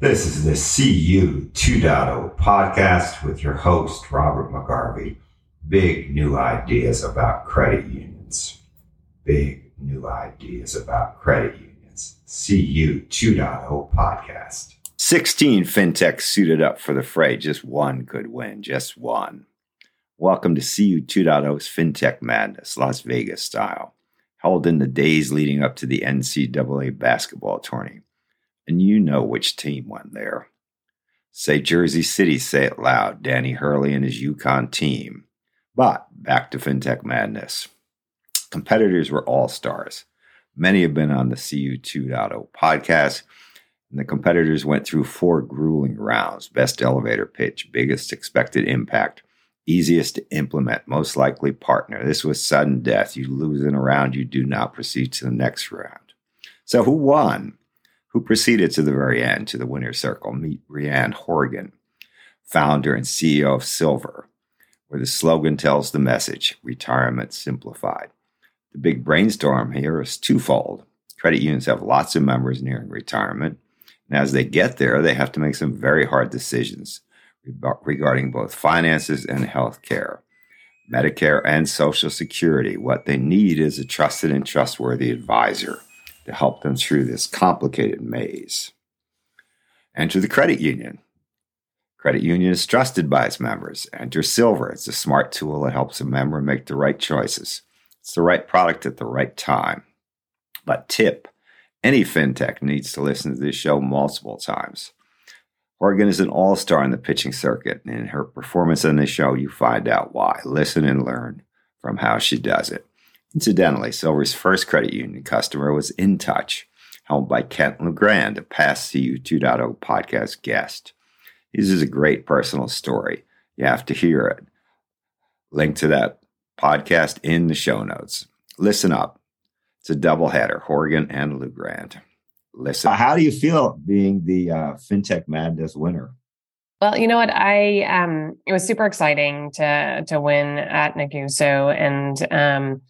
This is the CU 2.0 podcast with your host, Robert McGarvey. Big new ideas about credit unions. Big new ideas about credit unions. CU 2.0 podcast. 16 fintechs suited up for the fray. Just one could win, just one. Welcome to CU 2.0's FinTech Madness, Las Vegas style, held in the days leading up to the NCAA basketball tourney and you know which team won there. Say Jersey City, say it loud, Danny Hurley and his UConn team. But back to FinTech Madness. Competitors were all stars. Many have been on the CU 2.0 podcast, and the competitors went through four grueling rounds best elevator pitch, biggest expected impact, easiest to implement, most likely partner. This was sudden death. You lose in a round, you do not proceed to the next round. So, who won? Who proceeded to the very end to the winner's circle. Meet Rhian Horgan, founder and CEO of Silvur, where the slogan tells the message retirement simplified. The big brainstorm here is twofold. Credit unions have lots of members nearing retirement, and as they get there, they have to make some very hard decisions regarding both finances and health care. Medicare and Social Security. What they need is a trusted and trustworthy advisor to help them through this complicated maze. Enter the credit union. Credit union is trusted by its members. Enter Silvur. It's a smart tool that helps a member make the right choices. It's the right product at the right time. But tip, any fintech needs to listen to this show multiple times. Horgan is an all star in the pitching circuit, and in her performance on this show, you find out why. Listen and learn from how she does it. Incidentally, Silvur's first credit union customer was InTouch, held by Kent Lugrand, a past CU 2.0 podcast guest. This is a great personal story. You have to hear it. Link to that podcast in the show notes. Listen up. It's a doubleheader, Horgan and Lugrand. Listen. How do you feel being the uh, FinTech Madness winner? Well, you know what? I um it was super exciting to to win at NACUSO and um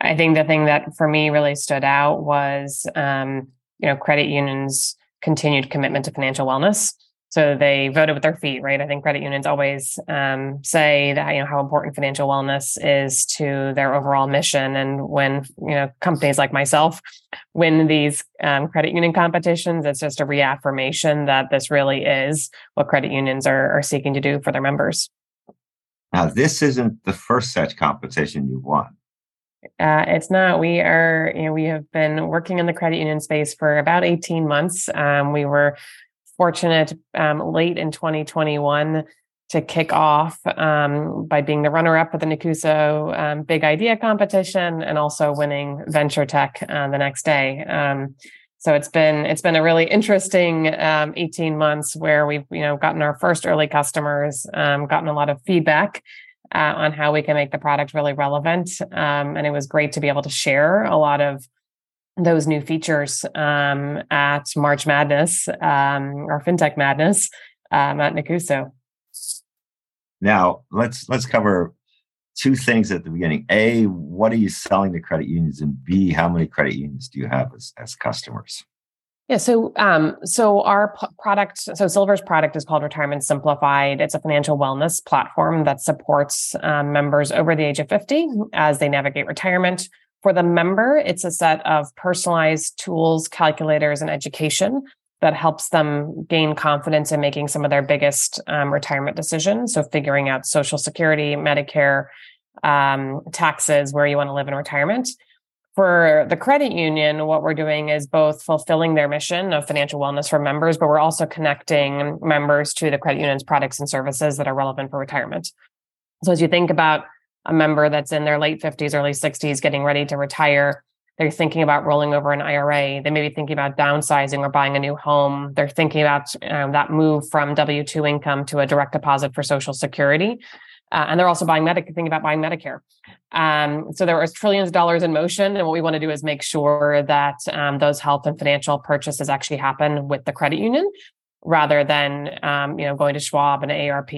I think the thing that for me really stood out was, um, you know, credit unions' continued commitment to financial wellness. So they voted with their feet, right? I think credit unions always um, say that you know how important financial wellness is to their overall mission. And when you know companies like myself win these um, credit union competitions, it's just a reaffirmation that this really is what credit unions are, are seeking to do for their members. Now, this isn't the first such competition you've won. Uh, it's not. We are, you know, we have been working in the credit union space for about 18 months. Um, we were fortunate um, late in 2021 to kick off um, by being the runner up at the NACUSO um, Big Idea competition and also winning Venture Tech uh, the next day. Um, so it's been it's been a really interesting um, 18 months where we've you know gotten our first early customers, gotten a lot of feedback uh, on how we can make the product really relevant. Um, and it was great to be able to share a lot of those new features um, at March Madness um, or FinTech Madness um, at NACUSO. Now let's let's cover two things at the beginning. A, what are you selling to credit unions, and B, how many credit unions do you have as, as customers? Yeah, so um, so our p- product, so Silvur's product is called Retirement Simplified. It's a financial wellness platform that supports um, members over the age of 50 as they navigate retirement. For the member, it's a set of personalized tools, calculators, and education that helps them gain confidence in making some of their biggest um, retirement decisions. So, figuring out Social Security, Medicare, um, taxes, where you want to live in retirement for the credit union, what we're doing is both fulfilling their mission of financial wellness for members, but we're also connecting members to the credit union's products and services that are relevant for retirement. So as you think about a member that's in their late 50s, early 60s, getting ready to retire, they're thinking about rolling over an IRA. They may be thinking about downsizing or buying a new home. They're thinking about um, that move from W 2 income to a direct deposit for Social Security. Uh, and they're also buying Medic, thinking about buying Medicare. Um, so there are trillions of dollars in motion, and what we want to do is make sure that um, those health and financial purchases actually happen with the credit union, rather than um, you know going to Schwab and ARP.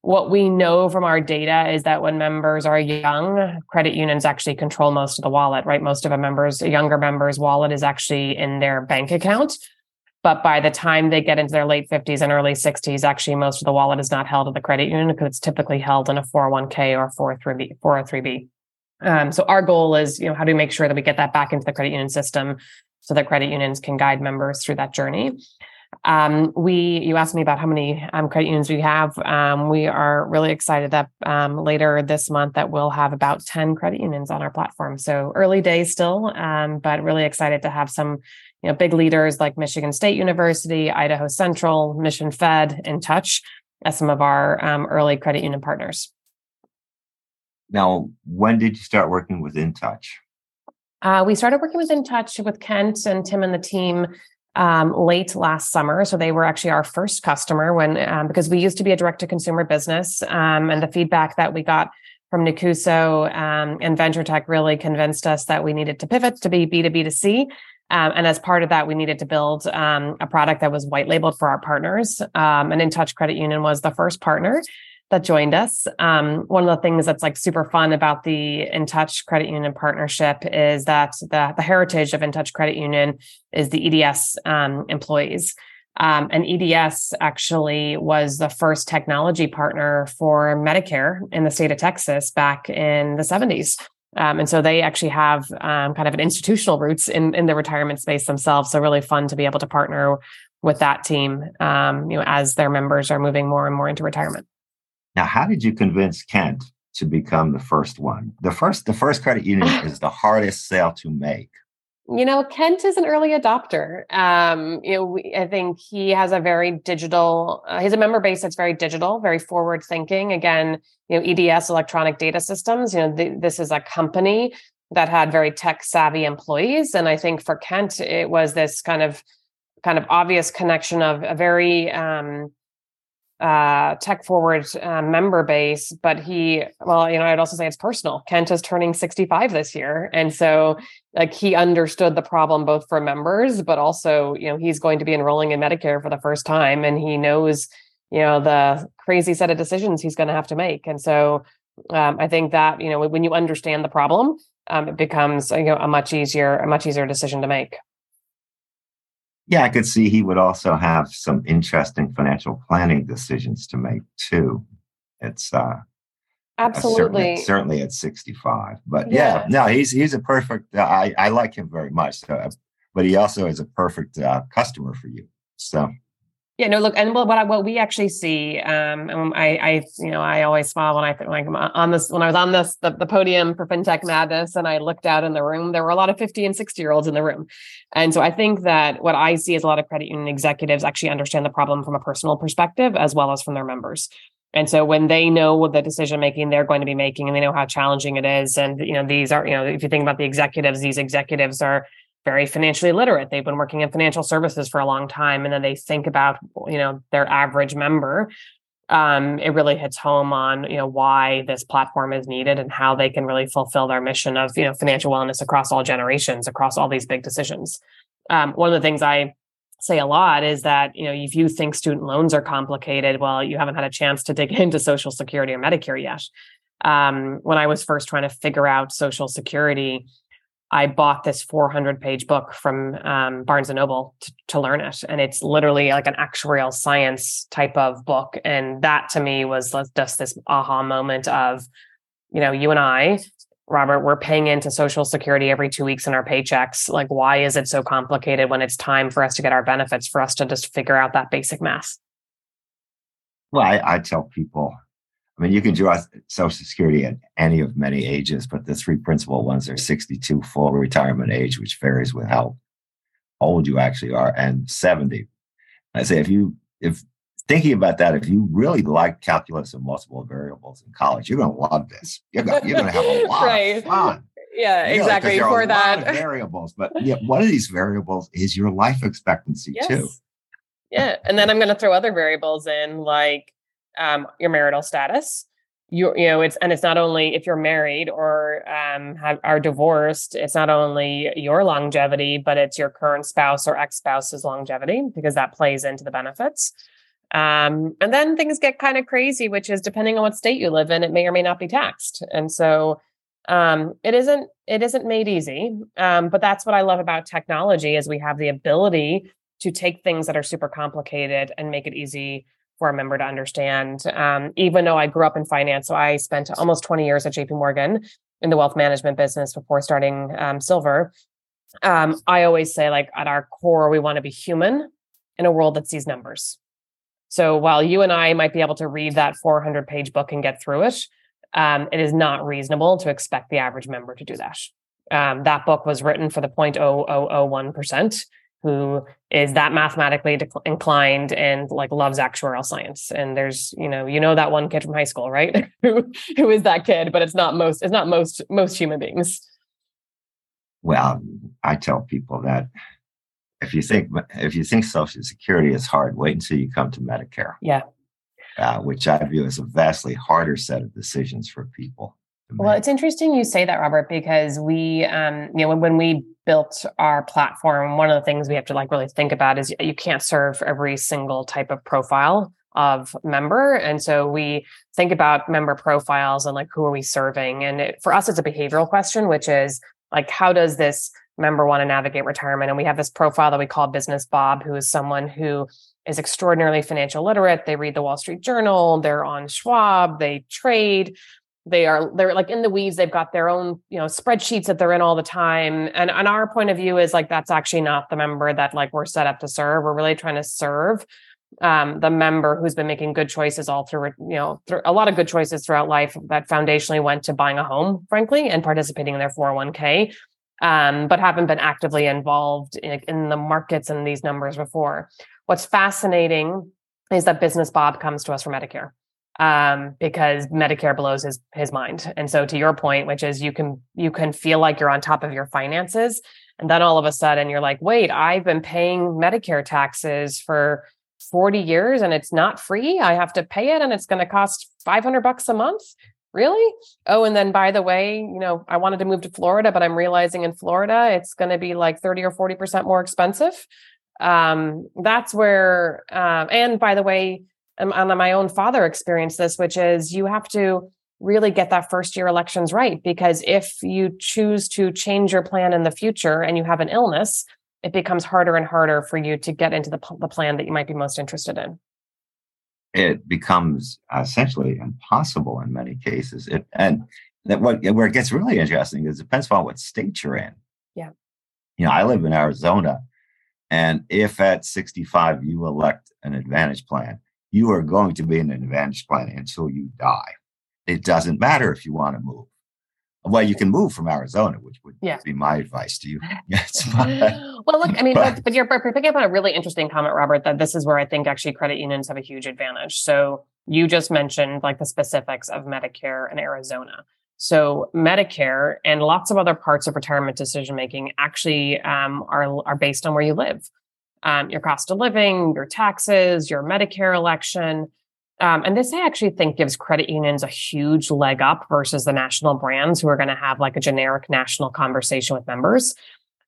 What we know from our data is that when members are young, credit unions actually control most of the wallet. Right, most of a member's younger member's wallet is actually in their bank account. But by the time they get into their late 50s and early 60s, actually, most of the wallet is not held at the credit union because it's typically held in a 401k or 403b. 403b. Um, so our goal is, you know, how do we make sure that we get that back into the credit union system so that credit unions can guide members through that journey. Um, we, you asked me about how many um, credit unions we have. Um, we are really excited that um, later this month that we'll have about 10 credit unions on our platform. So early days still, um, but really excited to have some, you know, big leaders like Michigan State University, Idaho Central, Mission Fed InTouch as some of our um, early credit union partners. Now, when did you start working with InTouch? Uh, we started working with InTouch with Kent and Tim and the team um, late last summer. So they were actually our first customer when um, because we used to be a direct to consumer business, um, and the feedback that we got from Nacuso um, and Venture Tech really convinced us that we needed to pivot to be B two B to C. Um, and as part of that, we needed to build um, a product that was white labeled for our partners. and InTouch Credit Union was the first partner that joined us. Um, one of the things that's like super fun about the InTouch Credit Union partnership is that the, the heritage of InTouch Credit Union is the EDS um, employees. Um, and EDS actually was the first technology partner for Medicare in the state of Texas back in the 70s. Um, and so they actually have um, kind of an institutional roots in, in the retirement space themselves. So really fun to be able to partner with that team, um, you know, as their members are moving more and more into retirement. Now, how did you convince Kent to become the first one? The first, the first credit union is the hardest sale to make. You know, Kent is an early adopter. Um, you know, we, I think he has a very digital. Uh, he's a member base that's very digital, very forward thinking. Again, you know, EDS, electronic data systems. You know, th- this is a company that had very tech savvy employees, and I think for Kent, it was this kind of kind of obvious connection of a very um, uh, tech forward uh, member base, but he, well, you know, I'd also say it's personal. Kent is turning 65 this year. And so, like, he understood the problem both for members, but also, you know, he's going to be enrolling in Medicare for the first time and he knows, you know, the crazy set of decisions he's going to have to make. And so, um, I think that, you know, when you understand the problem, um, it becomes, you know, a much easier, a much easier decision to make yeah, I could see he would also have some interesting financial planning decisions to make too. It's uh absolutely certainly, certainly, at 65. But yeah. yeah. no, he's he's a perfect. Uh, I I like him very much. So, uh, but he also is a perfect uh, customer for you. So yeah, no, look, and what I, what we actually see, um, I, I, you know, I always smile when I like on this when I was on this the, the podium for FinTech Madness, and I looked out in the room, there were a lot of fifty and sixty year olds in the room, and so I think that what I see is a lot of credit union executives actually understand the problem from a personal perspective as well as from their members. And so when they know what the decision making they're going to be making and they know how challenging it is, and you know, these are, you know, if you think about the executives, these executives are very financially literate. They've been working in financial services for a long time, and then they think about you know their average member. Um, it really hits home on you know why this platform is needed and how they can really fulfill their mission of you know financial wellness across all generations, across all these big decisions. Um, one of the things I say a lot is that you know if you think student loans are complicated, well, you haven't had a chance to dig into Social Security or Medicare yet. Um, when I was first trying to figure out Social Security, I bought this 400 page book from um, Barnes and Noble to, to, learn it. And it's literally like an actuarial science type of book. And that to me was just this aha moment of, you know, you and I, Robert, we're paying into Social Security every two weeks in our paychecks. Like, why is it so complicated when it's time for us to get our benefits, for us to just figure out that basic math? Well, I, I tell people I mean, you can draw Social Security at any of many ages, but the three principal ones are 62 full retirement age, which varies with how old you actually are, and 70. I say if you if thinking about that, if you really like calculus and multiple variables in college, you're going to love this. You're going you're to have a lot right. of fun. Yeah, really, exactly. For that, variables, but yeah, one of these variables is your life expectancy yes. too. Yeah, and then I'm going to throw other variables in, like um, your marital status. You, you know, it's and it's not only if you're married or um, have, are divorced. It's not only your longevity, but it's your current spouse or ex spouse's longevity because that plays into the benefits. Um, and then things get kind of crazy, which is depending on what state you live in, it may or may not be taxed. And so um, it isn't it isn't made easy. Um, but that's what I love about technology is we have the ability to take things that are super complicated and make it easy for a member to understand. Um, even though I grew up in finance, so I spent almost 20 years at JP Morgan in the wealth management business before starting um, Silvur. Um, I always say, like, at our core, we want to be human in a world that sees numbers. So while you and I might be able to read that 400 page book and get through it, um, it is not reasonable to expect the average member to do that. Um, that book was written for the 0.0001% who is that mathematically inclined and like loves actuarial science. And there's you know you know that one kid from high school right? Who who is that kid but it's not most it's not most most human beings. Well i tell people that if you think if you think social security is hard wait until you come to medicare. Yeah. Uh, which i view as a vastly harder set of decisions for people well, it's interesting you say that, Robert, because we, um, you know, when, when we built our platform, one of the things we have to like really think about is you can't serve every single type of profile of member. And so we think about member profiles and like who are we serving? And it, for us, it's a behavioral question, which is like, how does this member want to navigate retirement? And we have this profile that we call Business Bob, who is someone who is extraordinarily financial literate. They read the Wall Street Journal, they're on Schwab, they trade, they are they're like in the weeds they've got their own you know spreadsheets that they're in all the time and and our point of view is like that's actually not the member that like we're set up to serve we're really trying to serve um, the member who's been making good choices all through you know through a lot of good choices throughout life that foundationally went to buying a home frankly and participating in their 401k um, but haven't been actively involved in, in the markets and these numbers before. What's fascinating is that business bob comes to us for medicare um, because Medicare blows his his mind. And so to your point, which is you can you can feel like you're on top of your finances, and then all of a sudden you're like, wait, I've been paying Medicare taxes for 40 years and it's not free. I have to pay it and it's going to cost 500 bucks a month. Really? Oh, and then by the way, you know, I wanted to move to Florida, but I'm realizing in Florida it's going to be like 30 or 40% more expensive. Um, that's where, um, and by the way, Um, and, and my own father experienced this, which is you have to really get that first year elections right. Because if you choose to change your plan in the future and you have an illness, it becomes harder and harder for you to get into the, the plan that you might be most interested in. It becomes uh, essentially impossible in many cases. It, and that what where it gets really interesting is it depends on what state you're in. Yeah. You know, I live in Arizona, and if at 65 you elect an advantage plan, you are going to be in an advantage plan until you die. It doesn't matter if you want to move. Well, you can move from Arizona, which would yeah. be my advice to you. Well, look, I mean, but, but you're, picking up on a really interesting comment, Robert, that this is where I think actually credit unions have a huge advantage. So you just mentioned like the specifics of Medicare in Arizona. So Medicare and lots of other parts of retirement decision making actually um, are are based on where you live um, your cost of living, your taxes, your Medicare election. Um, and this I actually think gives credit unions a huge leg up versus the national brands who are going to have like a generic national conversation with members.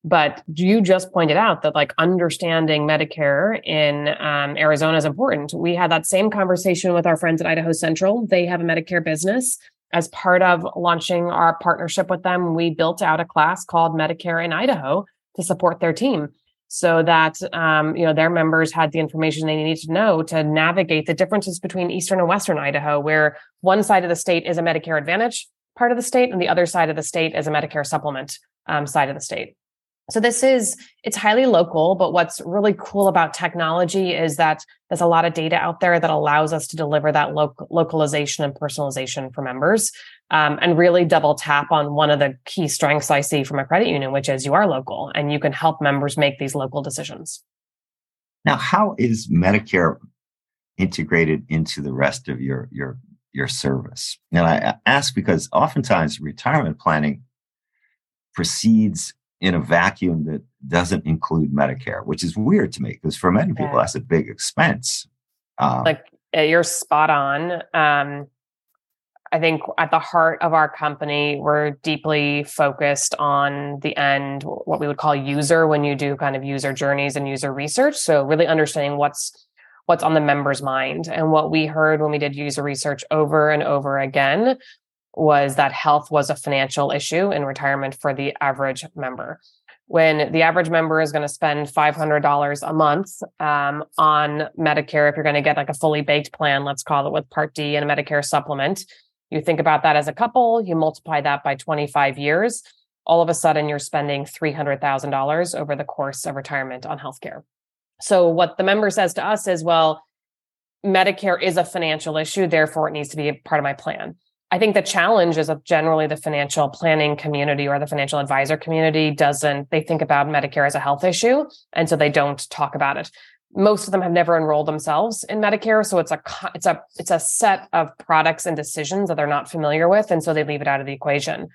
But you just pointed out that like understanding Medicare in um, Arizona is important. We had that same conversation with our friends at Idaho Central. They have a Medicare business. As part of launching our partnership with them, we built out a class called Medicare in Idaho to support their team so that um, you know their members had the information they needed to know to navigate the differences between eastern and western idaho where one side of the state is a medicare advantage part of the state and the other side of the state is a medicare supplement um, side of the state. So this is it's highly local but what's really cool about technology is that there's a lot of data out there that allows us to deliver that lo- localization and personalization for members um, and really double tap on one of the key strengths I see from a credit union, which is you are local and you can help members make these local decisions. Now, how is Medicare integrated into the rest of your your your service? And I ask because oftentimes retirement planning proceeds in a vacuum that doesn't include Medicare, which is weird to me because for many people yeah. that's a big expense. Um, like you're spot on. Um, I think at the heart of our company, we're deeply focused on the end, what we would call user when you do kind of user journeys and user research. So really understanding what's what's on the member's mind. And what we heard when we did user research over and over again was that health was a financial issue in retirement for the average member. when the average member is going to spend $500 a month um, on Medicare, if you're going to get like a fully baked plan, let's call it with Part D and a Medicare supplement, you think about that as a couple, you multiply that by 25 years, all of a sudden you're spending $300,000 over the course of retirement on healthcare. So, what the member says to us is, well, Medicare is a financial issue, therefore it needs to be a part of my plan. I think the challenge is that generally the financial planning community or the financial advisor community doesn't, they think about Medicare as a health issue. And so they don't talk about it. Most of them have never enrolled themselves in Medicare. So it's a, it's a, it's a set of products and decisions that they're not familiar with. And so they leave it out of the equation.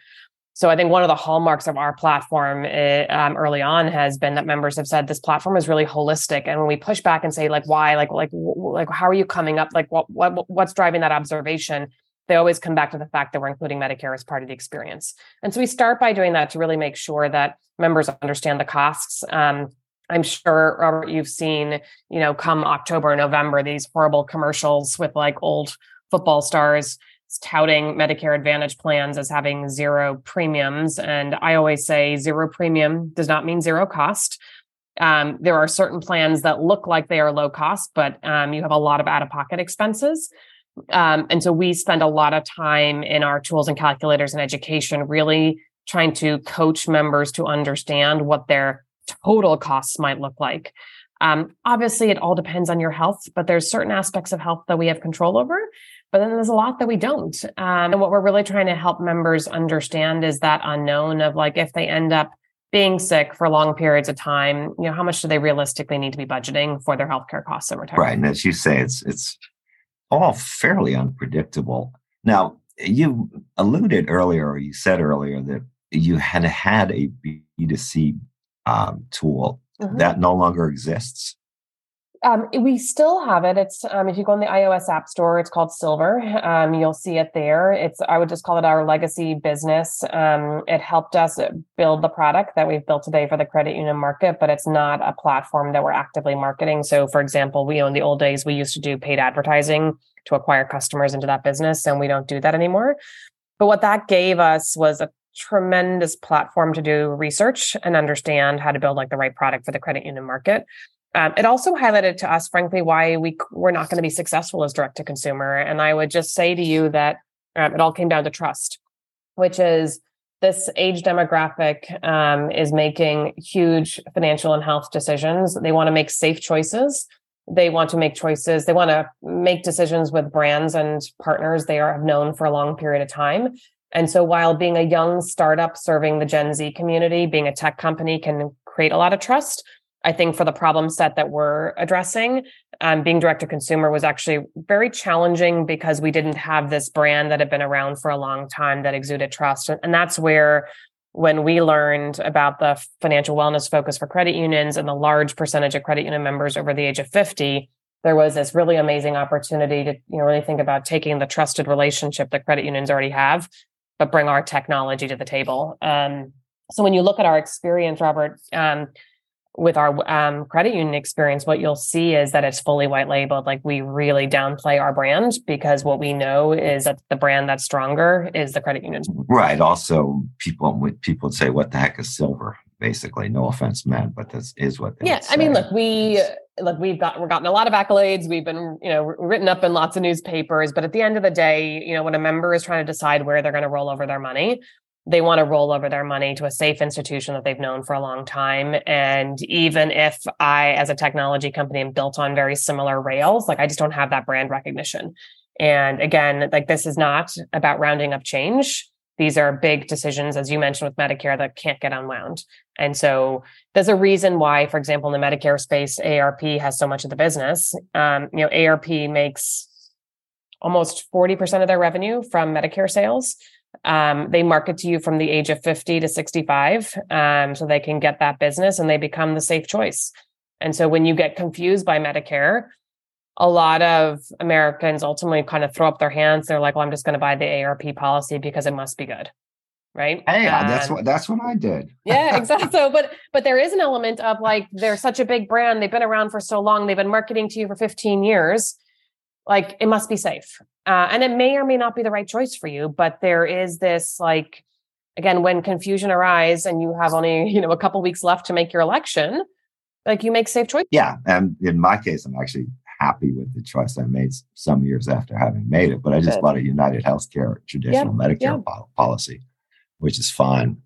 So I think one of the hallmarks of our platform eh, um, early on has been that members have said this platform is really holistic. And when we push back and say like, why, like, like, like, how are you coming up? Like, what, what, what's driving that observation? they always come back to the fact that we're including Medicare as part of the experience. And so we start by doing that to really make sure that members understand the costs. Um, I'm sure Robert, you've seen, you know, come October, November, these horrible commercials with like old football stars touting Medicare Advantage plans as having zero premiums. And I always say zero premium does not mean zero cost. Um, there are certain plans that look like they are low cost, but um, you have a lot of out of pocket expenses. Um, and so we spend a lot of time in our tools and calculators and education really trying to coach members to understand what their total costs might look like. Um, obviously, it all depends on your health, but there's certain aspects of health that we have control over, but then there's a lot that we don't. Um, and what we're really trying to help members understand is that unknown of like if they end up being sick for long periods of time, you know, how much do they realistically need to be budgeting for their healthcare costs in retirement? Right, and as you say, it's it's all fairly unpredictable. Now, you alluded earlier, or you said earlier that you had had a B2C um, tool mm-hmm. that no longer exists. Um, we still have it. It's um, if you go in the iOS App Store, it's called Silvur. Um, you'll see it there. It's I would just call it our legacy business. Um, it helped us build the product that we've built today for the credit union market, but it's not a platform that we're actively marketing. So, for example, we in the old days we used to do paid advertising to acquire customers into that business, and we don't do that anymore. But what that gave us was a tremendous platform to do research and understand how to build like the right product for the credit union market. Um, it also highlighted to us, frankly, why we we're not going to be successful as direct to consumer. And I would just say to you that um, it all came down to trust, which is this age demographic um, is making huge financial and health decisions. They want to make safe choices. They want to make choices. They want to make decisions with brands and partners they are have known for a long period of time. And so, while being a young startup serving the Gen Z community, being a tech company can create a lot of trust, I think for the problem set that we're addressing, um, being direct to consumer was actually very challenging because we didn't have this brand that had been around for a long time that exuded trust. And that's where, when we learned about the financial wellness focus for credit unions and the large percentage of credit union members over the age of 50, there was this really amazing opportunity to you know really think about taking the trusted relationship that credit unions already have, but bring our technology to the table. Um, so when you look at our experience, Robert, um, with our um, credit union experience, what you'll see is that it's fully white labeled. Like we really downplay our brand because what we know is that the brand that's stronger is the credit union. Right. Also, people would people say, "What the heck is Silvur?" Basically, no offense meant, but this is what. yeah, I mean, look, we look we've got we've gotten a lot of accolades. We've been you know written up in lots of newspapers, but at the end of the day, you know, when a member is trying to decide where they're going to roll over their money, they want to roll over their money to a safe institution that they've known for a long time. And even if I, as a technology company, am built on very similar rails, like I just don't have that brand recognition. And again, like this is not about rounding up change. These are big decisions, as you mentioned with Medicare, that can't get unwound. And so there's a reason why, for example, in the Medicare space, ARP has so much of the business. Um, you know, ARP makes almost 40% of their revenue from Medicare sales. Um, they market to you from the age of 50 to 65 um, so they can get that business and they become the safe choice. And so when you get confused by Medicare, a lot of Americans ultimately kind of throw up their hands. They're like, well, I'm just going to buy the ARP policy because it must be good. Right. Hey, um, that's what that's what I did. yeah, exactly. So, but but there is an element of like they're such a big brand. They've been around for so long. They've been marketing to you for 15 years like it must be safe uh, and it may or may not be the right choice for you but there is this like again, when confusion arises and you have only, you know, a couple weeks left to make your election, like you make safe choice. Yeah. And in my case, I'm actually happy with the choice I made some years after having made it. But I just Good. bought a United Healthcare traditional Medicare policy, which is fine.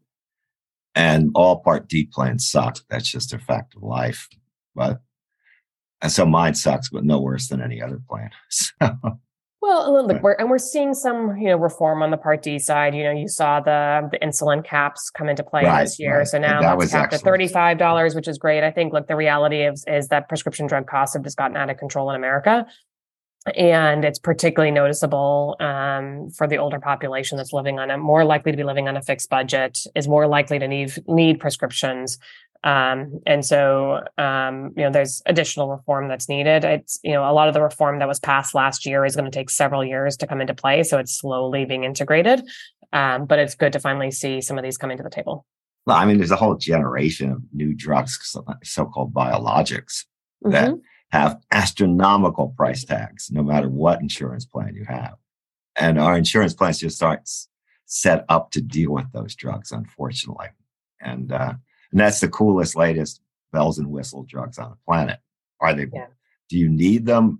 And all Part D plans suck. That's just a fact of life. But and so mine sucks, but no worse than any other plan. So well, look, we're, and we're seeing some, you know, reform on the Part D side. You know, you saw the the insulin caps come into play right, this year, right. so now that that's capped at thirty five dollars, which is great. I think, look, the reality is is that prescription drug costs have just gotten out of control in America, and it's particularly noticeable um, for the older population that's living on a more likely to be living on a fixed budget, is more likely to need need prescriptions. Um, and so, um, you know, there's additional reform that's needed. It's, you know, a lot of the reform that was passed last year is going to take several years to come into play. So it's slowly being integrated. Um, but it's good to finally see some of these coming to the table. Well, I mean, there's a whole generation of new drugs, so called biologics, that mm-hmm. have astronomical price tags, no matter what insurance plan you have. And our insurance plans just aren't set up to deal with those drugs, unfortunately. And, uh, and that's the coolest, latest bells and whistle drugs on the planet. Are they? Yeah. Do you need them?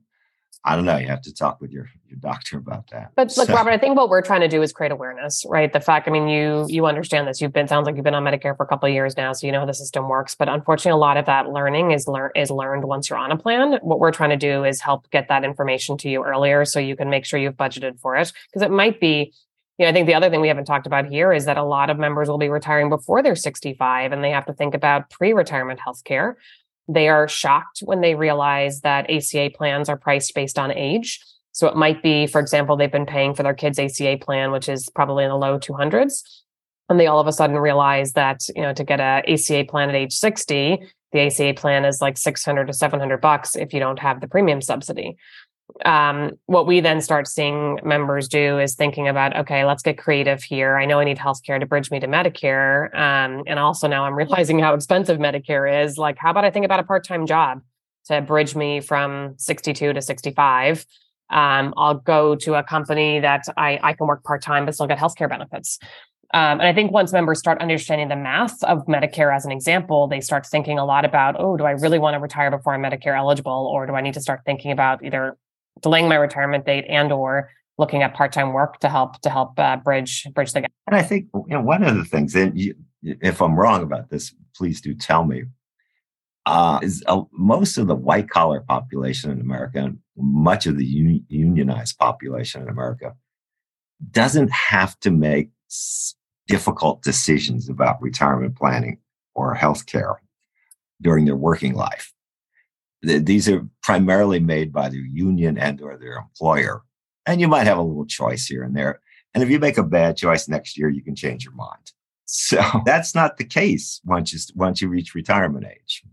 I don't know. You have to talk with your your doctor about that. But look, so. Robert, I think what we're trying to do is create awareness, right? The fact, I mean, you you understand this. You've been sounds like you've been on Medicare for a couple of years now, so you know how the system works. But unfortunately, a lot of that learning is learn is learned once you're on a plan. What we're trying to do is help get that information to you earlier, so you can make sure you've budgeted for it. Because it might be you know, I think the other thing we haven't talked about here is that a lot of members will be retiring before they're 65 and they have to think about pre-retirement health care. They are shocked when they realize that ACA plans are priced based on age. So it might be, for example, they've been paying for their kids' ACA plan, which is probably in the low 200s. And they all of a sudden realize that, you know, to get a ACA plan at age 60, the ACA plan is like 600 to 700 bucks if you don't have the premium subsidy um, what we then start seeing members do is thinking about, okay, let's get creative here. I know I need healthcare to bridge me to Medicare. Um, and also now I'm realizing how expensive Medicare is. Like, how about I think about a part time job to bridge me from 62 to 65? Um, I'll go to a company that I, I can work part time, but still get healthcare benefits. Um, and I think once members start understanding the math of Medicare as an example, they start thinking a lot about, oh, do I really want to retire before I'm Medicare eligible? Or do I need to start thinking about either delaying my retirement date and or looking at part-time work to help to help uh, bridge bridge the gap. And I think you know one of the things, and you, if I'm wrong about this, please do tell me. Uh, is uh, most of the white collar population in America, and much of the un- unionized population in America, doesn't have to make s- difficult decisions about retirement planning or health care during their working life these are primarily made by their union and or their employer. And you might have a little choice here and there. And if you make a bad choice next year you can change your mind. So that's not the case once you once you reach retirement age.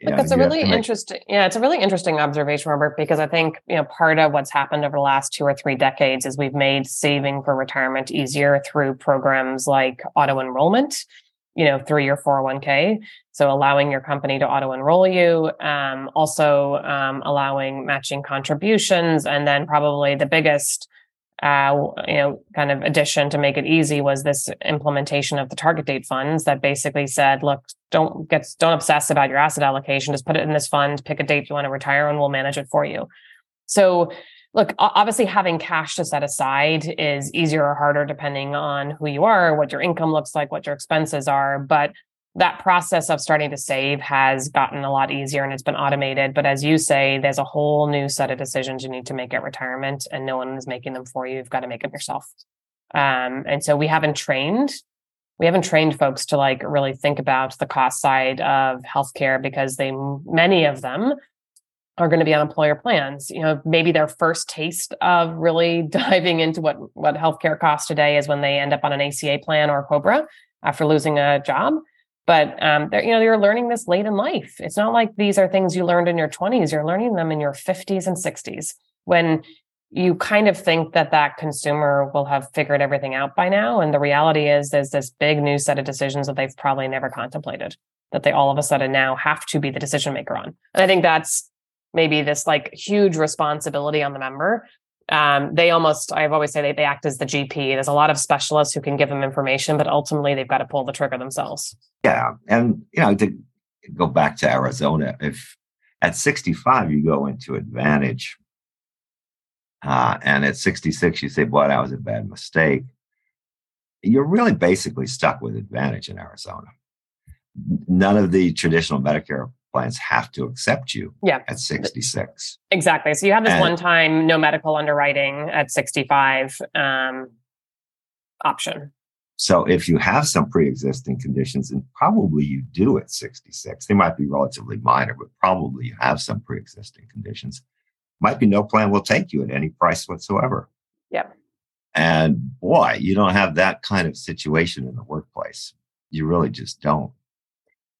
You know, that's a really make... interesting yeah it's a really interesting observation robert because i think you know part of what's happened over the last two or three decades is we've made saving for retirement easier through programs like auto enrollment you know through your 401k so allowing your company to auto enroll you um, also um, allowing matching contributions and then probably the biggest uh, you know kind of addition to make it easy was this implementation of the target date funds that basically said look don't get don't obsess about your asset allocation. Just put it in this fund pick a date you want to retire and we'll manage it for you. So look, obviously having cash to set aside is easier or harder depending on who you are, what your income looks like, what your expenses are. But that process of starting to save has gotten a lot easier and it's been automated. But as you say, there's a whole new set of decisions you need to make at retirement, and no one is making them for you. You've got to make them yourself. Um, and so we haven't trained we haven't trained folks to like really think about the cost side of healthcare because they many of them are going to be on employer plans. You know, maybe their first taste of really diving into what what healthcare costs today is when they end up on an ACA plan or COBRA after losing a job. But um, you know, you're learning this late in life. It's not like these are things you learned in your 20s. You're learning them in your 50s and 60s when you kind of think that that consumer will have figured everything out by now. And the reality is, there's this big new set of decisions that they've probably never contemplated that they all of a sudden now have to be the decision maker on. And I think that's maybe this like huge responsibility on the member. Um, they almost i've always say they, they act as the gp there's a lot of specialists who can give them information but ultimately they've got to pull the trigger themselves. Yeah and you know to go back to arizona if at 65 you go into advantage uh, and at 66 you say boy that was a bad mistake you're really basically stuck with advantage in arizona. None of the traditional medicare plans have to accept you yeah. at 66. Exactly. So you have this and, one time no medical underwriting at 65 um, option. So if you have some pre-existing conditions, and probably you do at 66, they might be relatively minor, but probably you have some pre-existing conditions. Might be no plan will take you at any price whatsoever. Yeah. And boy, you don't have that kind of situation in the workplace. You really just don't.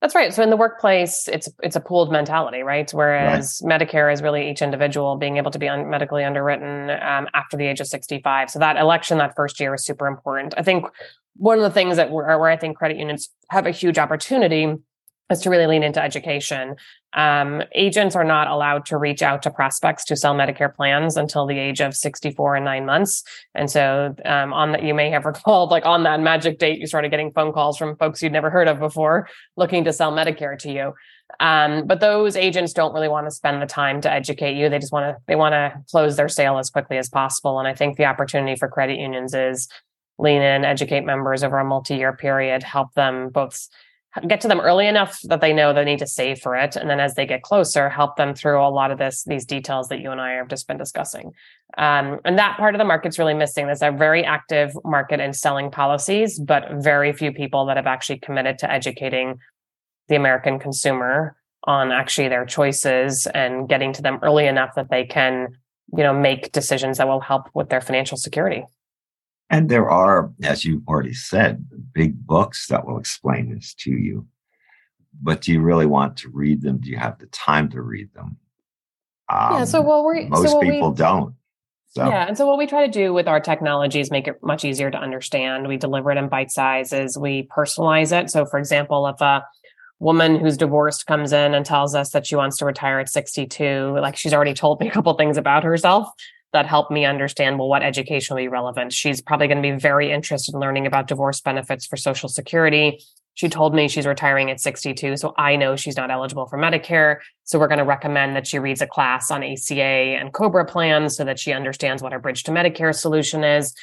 That's right. So in the workplace, it's it's a pooled mentality, right? Whereas right. Medicare is really each individual being able to be un- medically underwritten um, after the age of 65. So that election that first year is super important. I think one of the things that where, where I think credit unions have a huge opportunity is to really lean into education. Um, agents are not allowed to reach out to prospects to sell Medicare plans until the age of 64 and nine months. And so, um, on that, you may have recalled, like on that magic date, you started getting phone calls from folks you'd never heard of before looking to sell Medicare to you. Um, but those agents don't really want to spend the time to educate you. They just want to, they want to close their sale as quickly as possible. And I think the opportunity for credit unions is lean in, educate members over a multi year period, help them both get to them early enough that they know they need to save for it. And then as they get closer help them through a lot of this these details that you and i have just been discussing. Um, and that part of the market's really missing. There's a very active market in selling policies but very few people that have actually committed to educating the american consumer on actually their choices and getting to them early enough that they can you know make decisions that will help with their financial security and there are, as you already said, big books that will explain this to you. But do you really want to read them? Do you have the time to read them? Um, yeah. So, um, well, we most so people we, don't. So. Yeah. And so, what we try to do with our technology is make it much easier to understand. We deliver it in bite sizes. We personalize it. So, for example, if a woman who's divorced comes in and tells us that she wants to retire at 62, like she's already told me a couple things about herself that helped me understand well what education will be relevant. She's probably going to be very interested in learning about divorce benefits for social security. She told me she's retiring at 62 so i know she's not eligible for medicare. So we're going to recommend that she reads a class on aca and cobra plans so that she understands what her bridge to medicare solution is.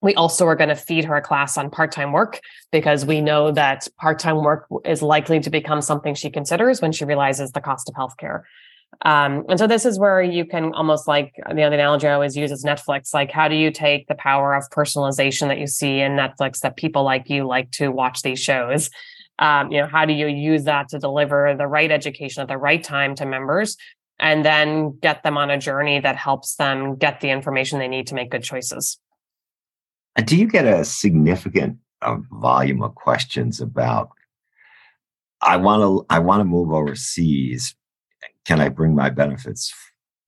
We also are going to feed her a class on part-time work because we know that part-time work is likely to become something she considers when she realizes the cost of healthcare um, and so this is where you can almost like the other analogy I always use is Netflix. Like, how do you take the power of personalization that you see in Netflix that people like you like to watch these shows? Um, you know, how do you use that to deliver the right education at the right time to members and then get them on a journey that helps them get the information they need to make good choices? Do you get a significant uh, volume of questions about I want to I want to move overseas can I bring my benefits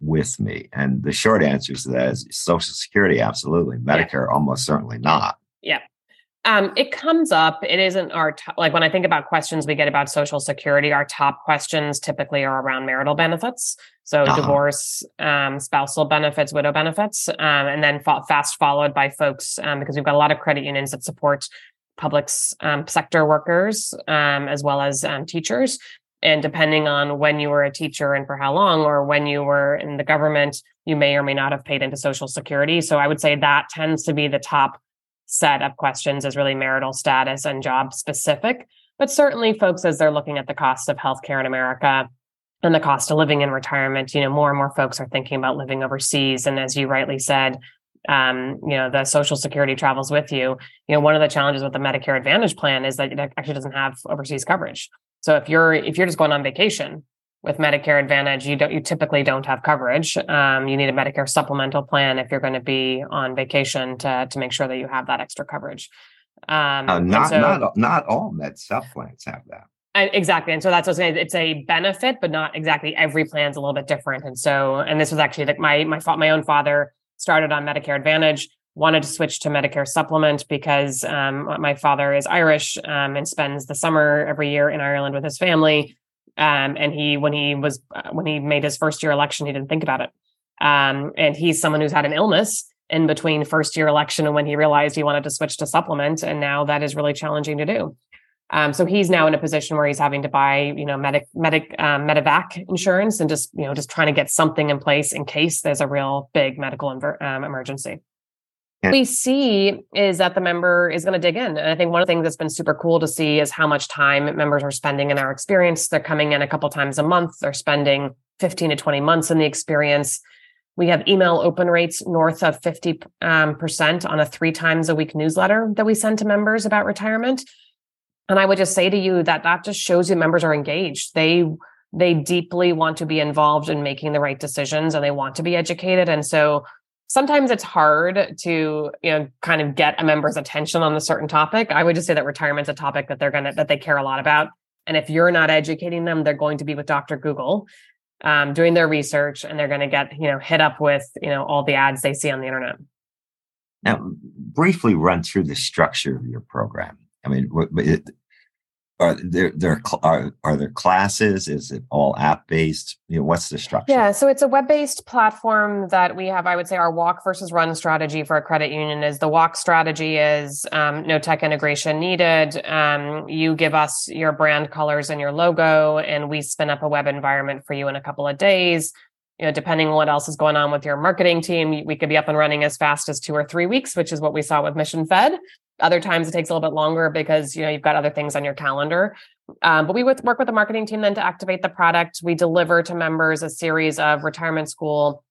with me? And the short answer to that is Social Security, absolutely. Medicare, yeah. almost certainly not. Yeah. Um, it comes up. It isn't our top, like when I think about questions we get about Social Security, our top questions typically are around marital benefits. So uh-huh. divorce, um, spousal benefits, widow benefits, um, and then fa- fast followed by folks um, because we've got a lot of credit unions that support public um, sector workers um, as well as um, teachers and depending on when you were a teacher and for how long, or when you were in the government, you may or may not have paid into Social Security. So I would say that tends to be the top set of questions is really marital status and job specific. But certainly, folks, as they're looking at the cost of healthcare in America and the cost of living in retirement, you know, more and more folks are thinking about living overseas. And as you rightly said, um, you know, the Social Security travels with you. You know, one of the challenges with the Medicare Advantage plan is that it actually doesn't have overseas coverage. So if you're if you're just going on vacation with Medicare Advantage, you don't you typically don't have coverage. Um, you need a Medicare supplemental plan if you're going to be on vacation to to make sure that you have that extra coverage. Um, uh, not so, not not all med sup plans have that. And exactly. And so that's what saying. It's a benefit, but not exactly every plan's a little bit different. And so, and this was actually like my my my own father started on Medicare Advantage wanted to switch to Medicare supplement because um, my father is Irish um, and spends the summer every year in Ireland with his family. Um, and he, when he was, uh, when he made his first year election, he didn't think about it. Um, and he's someone who's had an illness in between first year election and when he realized he wanted to switch to supplement. And now that is really challenging to do. Um, so he's now in a position where he's having to buy, you know, medic, medic, um, medevac insurance and just, you know, just trying to get something in place in case there's a real big medical inver- um, emergency. What we see is that the member is going to dig in. And I think one of the things that's been super cool to see is how much time members are spending in our experience. They're coming in a couple times a month. They're spending 15 to 20 months in the experience. We have email open rates north of 50 um, percent on a three times a week newsletter that we send to members about retirement. And I would just say to you that that just shows you members are engaged. They they deeply want to be involved in making the right decisions and they want to be educated. And so sometimes it's hard to, you know, kind of get a member's attention on a certain topic. I would just say that retirement's a topic that they're gonna that they care a lot about. And if you're not educating them, they're going to be with Dr. Google um, doing their research and they're going to get you know hit up with you know all the ads they see on the internet now briefly run through the structure of your program i mean are there there are, are there classes? Is it all app based you know what's the structure? Yeah so it's a web based platform that we have i would say our walk versus run strategy for a credit union is the walk strategy is um, no tech integration needed. Um, you give us your brand colors and your logo and we spin up a web environment for you in a couple of days. You know depending on what else is going on with your marketing team we could be up and running as fast as two or three weeks which is what we saw with mission fed other times it takes a little bit longer because you know you've got other things on your calendar. Um, but we would work with the marketing team then to activate the product. We deliver to members a series of retirement school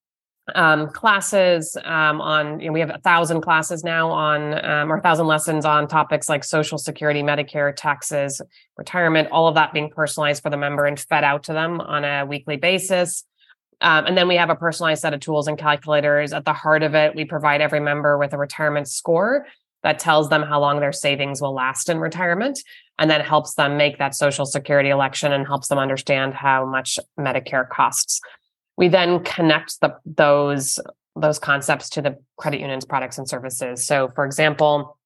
um, classes um, on. You know, we have a thousand classes now on um, or a thousand lessons on topics like Social Security, Medicare, taxes, retirement. All of that being personalized for the member and fed out to them on a weekly basis. Um, and then we have a personalized set of tools and calculators. At the heart of it, we provide every member with a retirement score that tells them how long their savings will last in retirement and then helps them make that social security election and helps them understand how much medicare costs. We then connect the, those those concepts to the credit union's products and services. So for example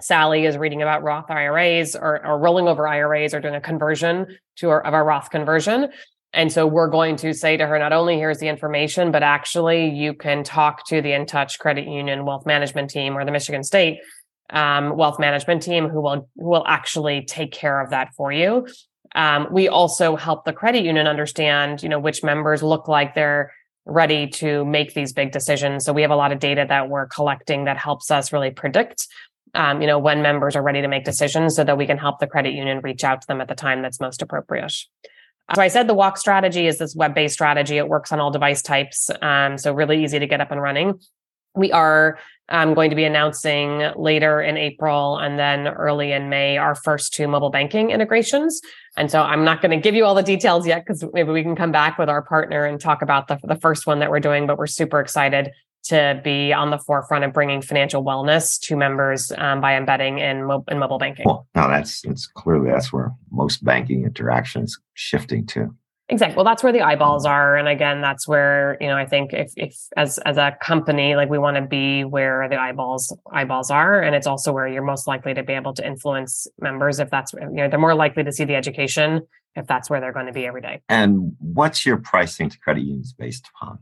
sally is reading about roth iras or, or rolling over iras or doing a conversion to our, of a roth conversion. And so we're going to say to her, not only here's the information, but actually you can talk to the InTouch Credit Union Wealth Management Team or the Michigan State um, wealth management team who will who will actually take care of that for you. Um, we also help the credit union understand, you know, which members look like they're ready to make these big decisions. So we have a lot of data that we're collecting that helps us really predict, um, you know, when members are ready to make decisions, so that we can help the credit union reach out to them at the time that's most appropriate. So I said the walk strategy is this web-based strategy. It works on all device types, um, so really easy to get up and running. We are I'm going to be announcing later in April and then early in May our first two mobile banking integrations. And so I'm not going to give you all the details yet because maybe we can come back with our partner and talk about the, the first one that we're doing. But we're super excited to be on the forefront of bringing financial wellness to members um, by embedding in, mo- in mobile banking. Well, now that's it's clearly that's where most banking interactions shifting to. Exactly. Well, that's where the eyeballs are, and again, that's where you know I think if if as as a company, like we want to be where the eyeballs eyeballs are, and it's also where you're most likely to be able to influence members if that's you know they're more likely to see the education if that's where they're going to be every day. And what's your pricing to credit unions based upon?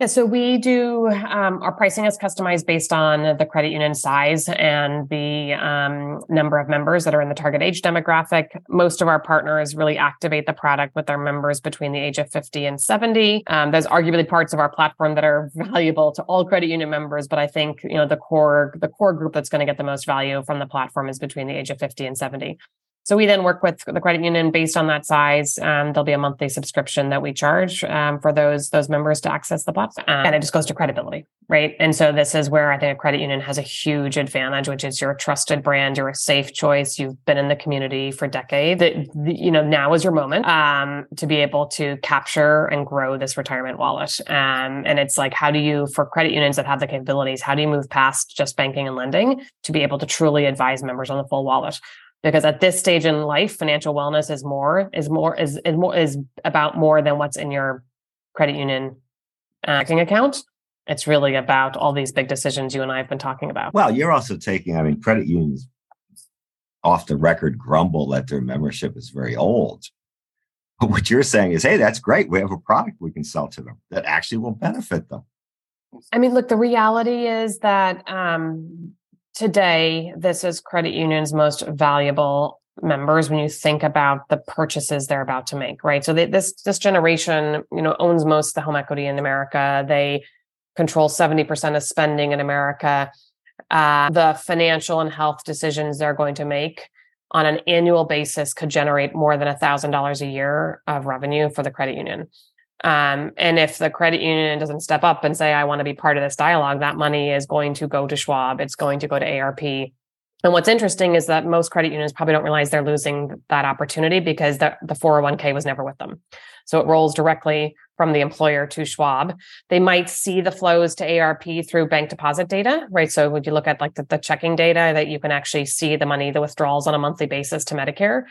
Yeah, so we do um, our pricing is customized based on the credit union size and the um, number of members that are in the target age demographic. Most of our partners really activate the product with their members between the age of 50 and 70. Um, there's arguably parts of our platform that are valuable to all credit union members, but I think you know the core the core group that's going to get the most value from the platform is between the age of 50 and 70. So we then work with the credit union based on that size. Um, there'll be a monthly subscription that we charge um, for those those members to access the platform, um, and it just goes to credibility, right? And so this is where I think a credit union has a huge advantage, which is you're a trusted brand, you're a safe choice, you've been in the community for decades. You know now is your moment um, to be able to capture and grow this retirement wallet. Um, and it's like, how do you, for credit unions that have the capabilities, how do you move past just banking and lending to be able to truly advise members on the full wallet? Because at this stage in life financial wellness is more is more is, is more is about more than what's in your credit union checking account it's really about all these big decisions you and i have been talking about well you're also taking i mean credit unions off the record grumble that their membership is very old but what you're saying is, hey, that's great. We have a product we can sell to them that actually will benefit them. I mean, look, the reality is that um, today, this is credit unions' most valuable members when you think about the purchases they're about to make, right? So they, this this generation, you know, owns most of the home equity in America. They control seventy percent of spending in America. Uh, the financial and health decisions they're going to make on an annual basis could generate more than $1,000 a year of revenue for the credit union. Um, and if the credit union doesn't step up and say, I want to be part of this dialogue, that money is going to go to Schwab, it's going to go to AARP. And what's interesting is that most credit unions probably don't realize they're losing that opportunity because the, the 401k was never with them. So it rolls directly from the employer to Schwab. They might see the flows to AARP through bank deposit data, right? So would you look at like the, the checking data that you can actually see the money, the withdrawals on a monthly basis to Medicare.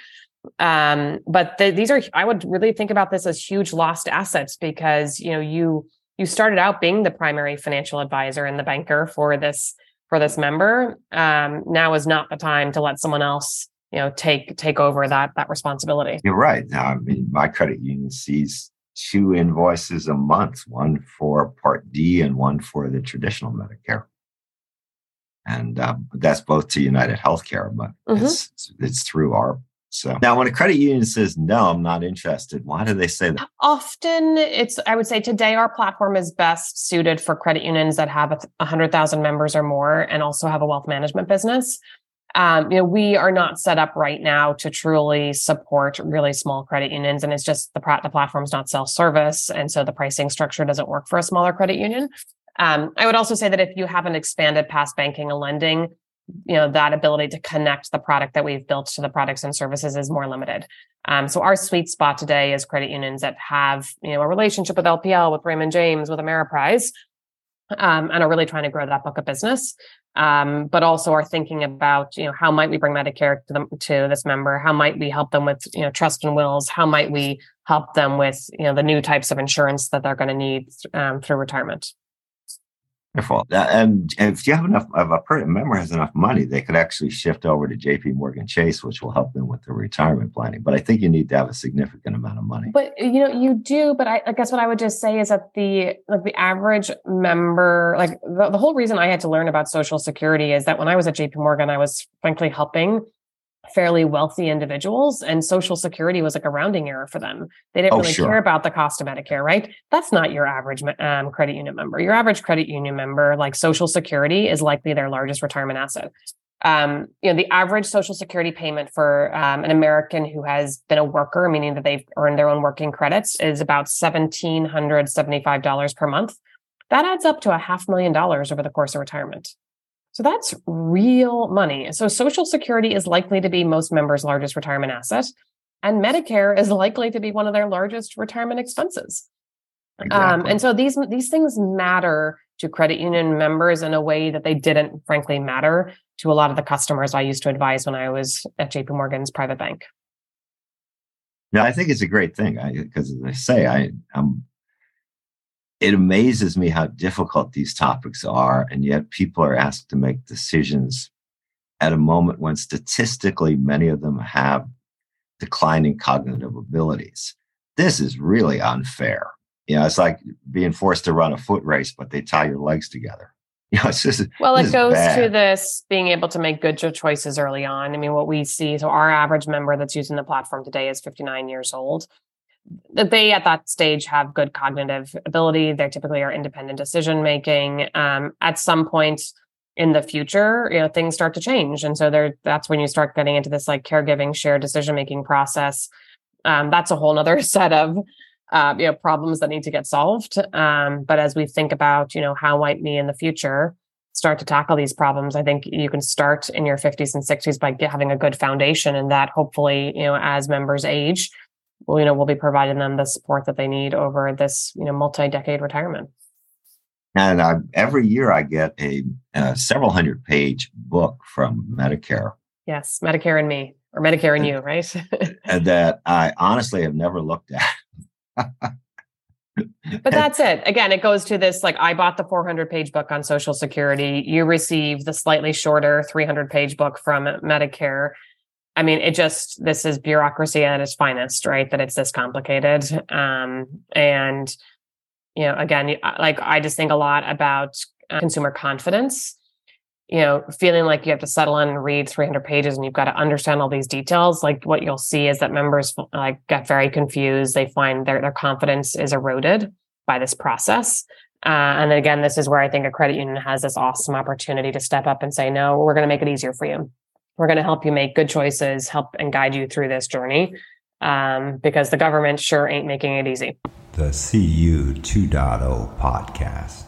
Um, but the, these are, I would really think about this as huge lost assets because, you know, you, you started out being the primary financial advisor and the banker for this, for this member. Um, now is not the time to let someone else you know take take over that that responsibility you're right now i mean my credit union sees two invoices a month, one for Part D and one for the traditional Medicare. And um, that's both to United Healthcare, but mm-hmm. it's, it's through our. So now, when a credit union says no, I'm not interested. Why do they say that? Often, it's I would say today our platform is best suited for credit unions that have a hundred thousand members or more, and also have a wealth management business um, you know, we are not set up right now to truly support really small credit unions, and it's just the the platform's not self service, and so the pricing structure doesn't work for a smaller credit union. Um, I would also say that if you haven't expanded past banking and lending, you know that ability to connect the product that we've built to the products and services is more limited. Um, so our sweet spot today is credit unions that have you know a relationship with LPL, with Raymond James, with Ameriprise, um, and are really trying to grow that book of business. Um, but also are thinking about you know how might we bring medicare to them to this member? How might we help them with you know trust and wills? How might we help them with you know the new types of insurance that they're going to need um, through retirement Wonderful. And if you have enough, if a member has enough money, they could actually shift over to JP Morgan Chase, which will help them with their retirement planning. But I think you need to have a significant amount of money. But you know, you do. But I, I guess what I would just say is that the like the average member, like the, the whole reason I had to learn about Social Security is that when I was at JP Morgan, I was frankly helping fairly wealthy individuals and social security was like a rounding error for them. They didn't oh, really sure. care about the cost of medicare right? That's not your average um, credit union member. Your average credit union member like social security is likely their largest retirement asset. Um, you know the average social security payment for um, an american who has been a worker meaning that they've earned their own working credits is about $1775 per month. That adds up to a half million dollars over the course of retirement so that's real money. So Social Security is likely to be most members' largest retirement asset, and Medicare is likely to be one of their largest retirement expenses. Um, exactly. Um, and so these these things matter to credit union members in a way that they didn't, frankly, matter to a lot of the customers I used to advise when I was at JP Morgan's private bank. Yeah, I think it's a great thing because, as I say, I, I'm it amazes me how difficult these topics are, and yet people are asked to make decisions at a moment when statistically many of them have declining cognitive abilities. This is really unfair. You know, it's like being forced to run a foot race, but they tie your legs together. You know, it's just well, it goes to this being able to make good choices early on. I mean, what we see, so our average member that's using the platform today is 59 years old they at that stage have good cognitive ability. They typically are independent decision making. Um, at some point in the future, you know, things start to change, and so there. That's when you start getting into this like caregiving, shared decision making process. Um, that's a whole other set of uh, you know problems that need to get solved. Um, but as we think about you know how might we in the future start to tackle these problems, I think you can start in your 50s and 60s by having a good foundation, and that hopefully you know as members age well, you know, we'll be providing them the support that they need over this, you know, multi-decade retirement. And I, every year I get a, a, several hundred page book from Medicare. Yes, Medicare and me, or Medicare and you, right? and that I honestly have never looked at. but that's it. Again, it goes to this like I bought the 400 page book on Social Security. You receive the slightly shorter 300 page book from Medicare I mean, it just this is bureaucracy at its finest, right? That it's this complicated. Um, and you know, again, like I just think a lot about uh, consumer confidence. You know, feeling like you have to settle in and read 300 pages and you've got to understand all these details. Like what you'll see is that members like get very confused. They find their their confidence is eroded by this process. Uh, and again, this is where I think a credit union has this awesome opportunity to step up and say, no, we're going to make it easier for you. We're going to help you make good choices, help and guide you through this journey um, because the government sure ain't making it easy. The CU 2.0 podcast.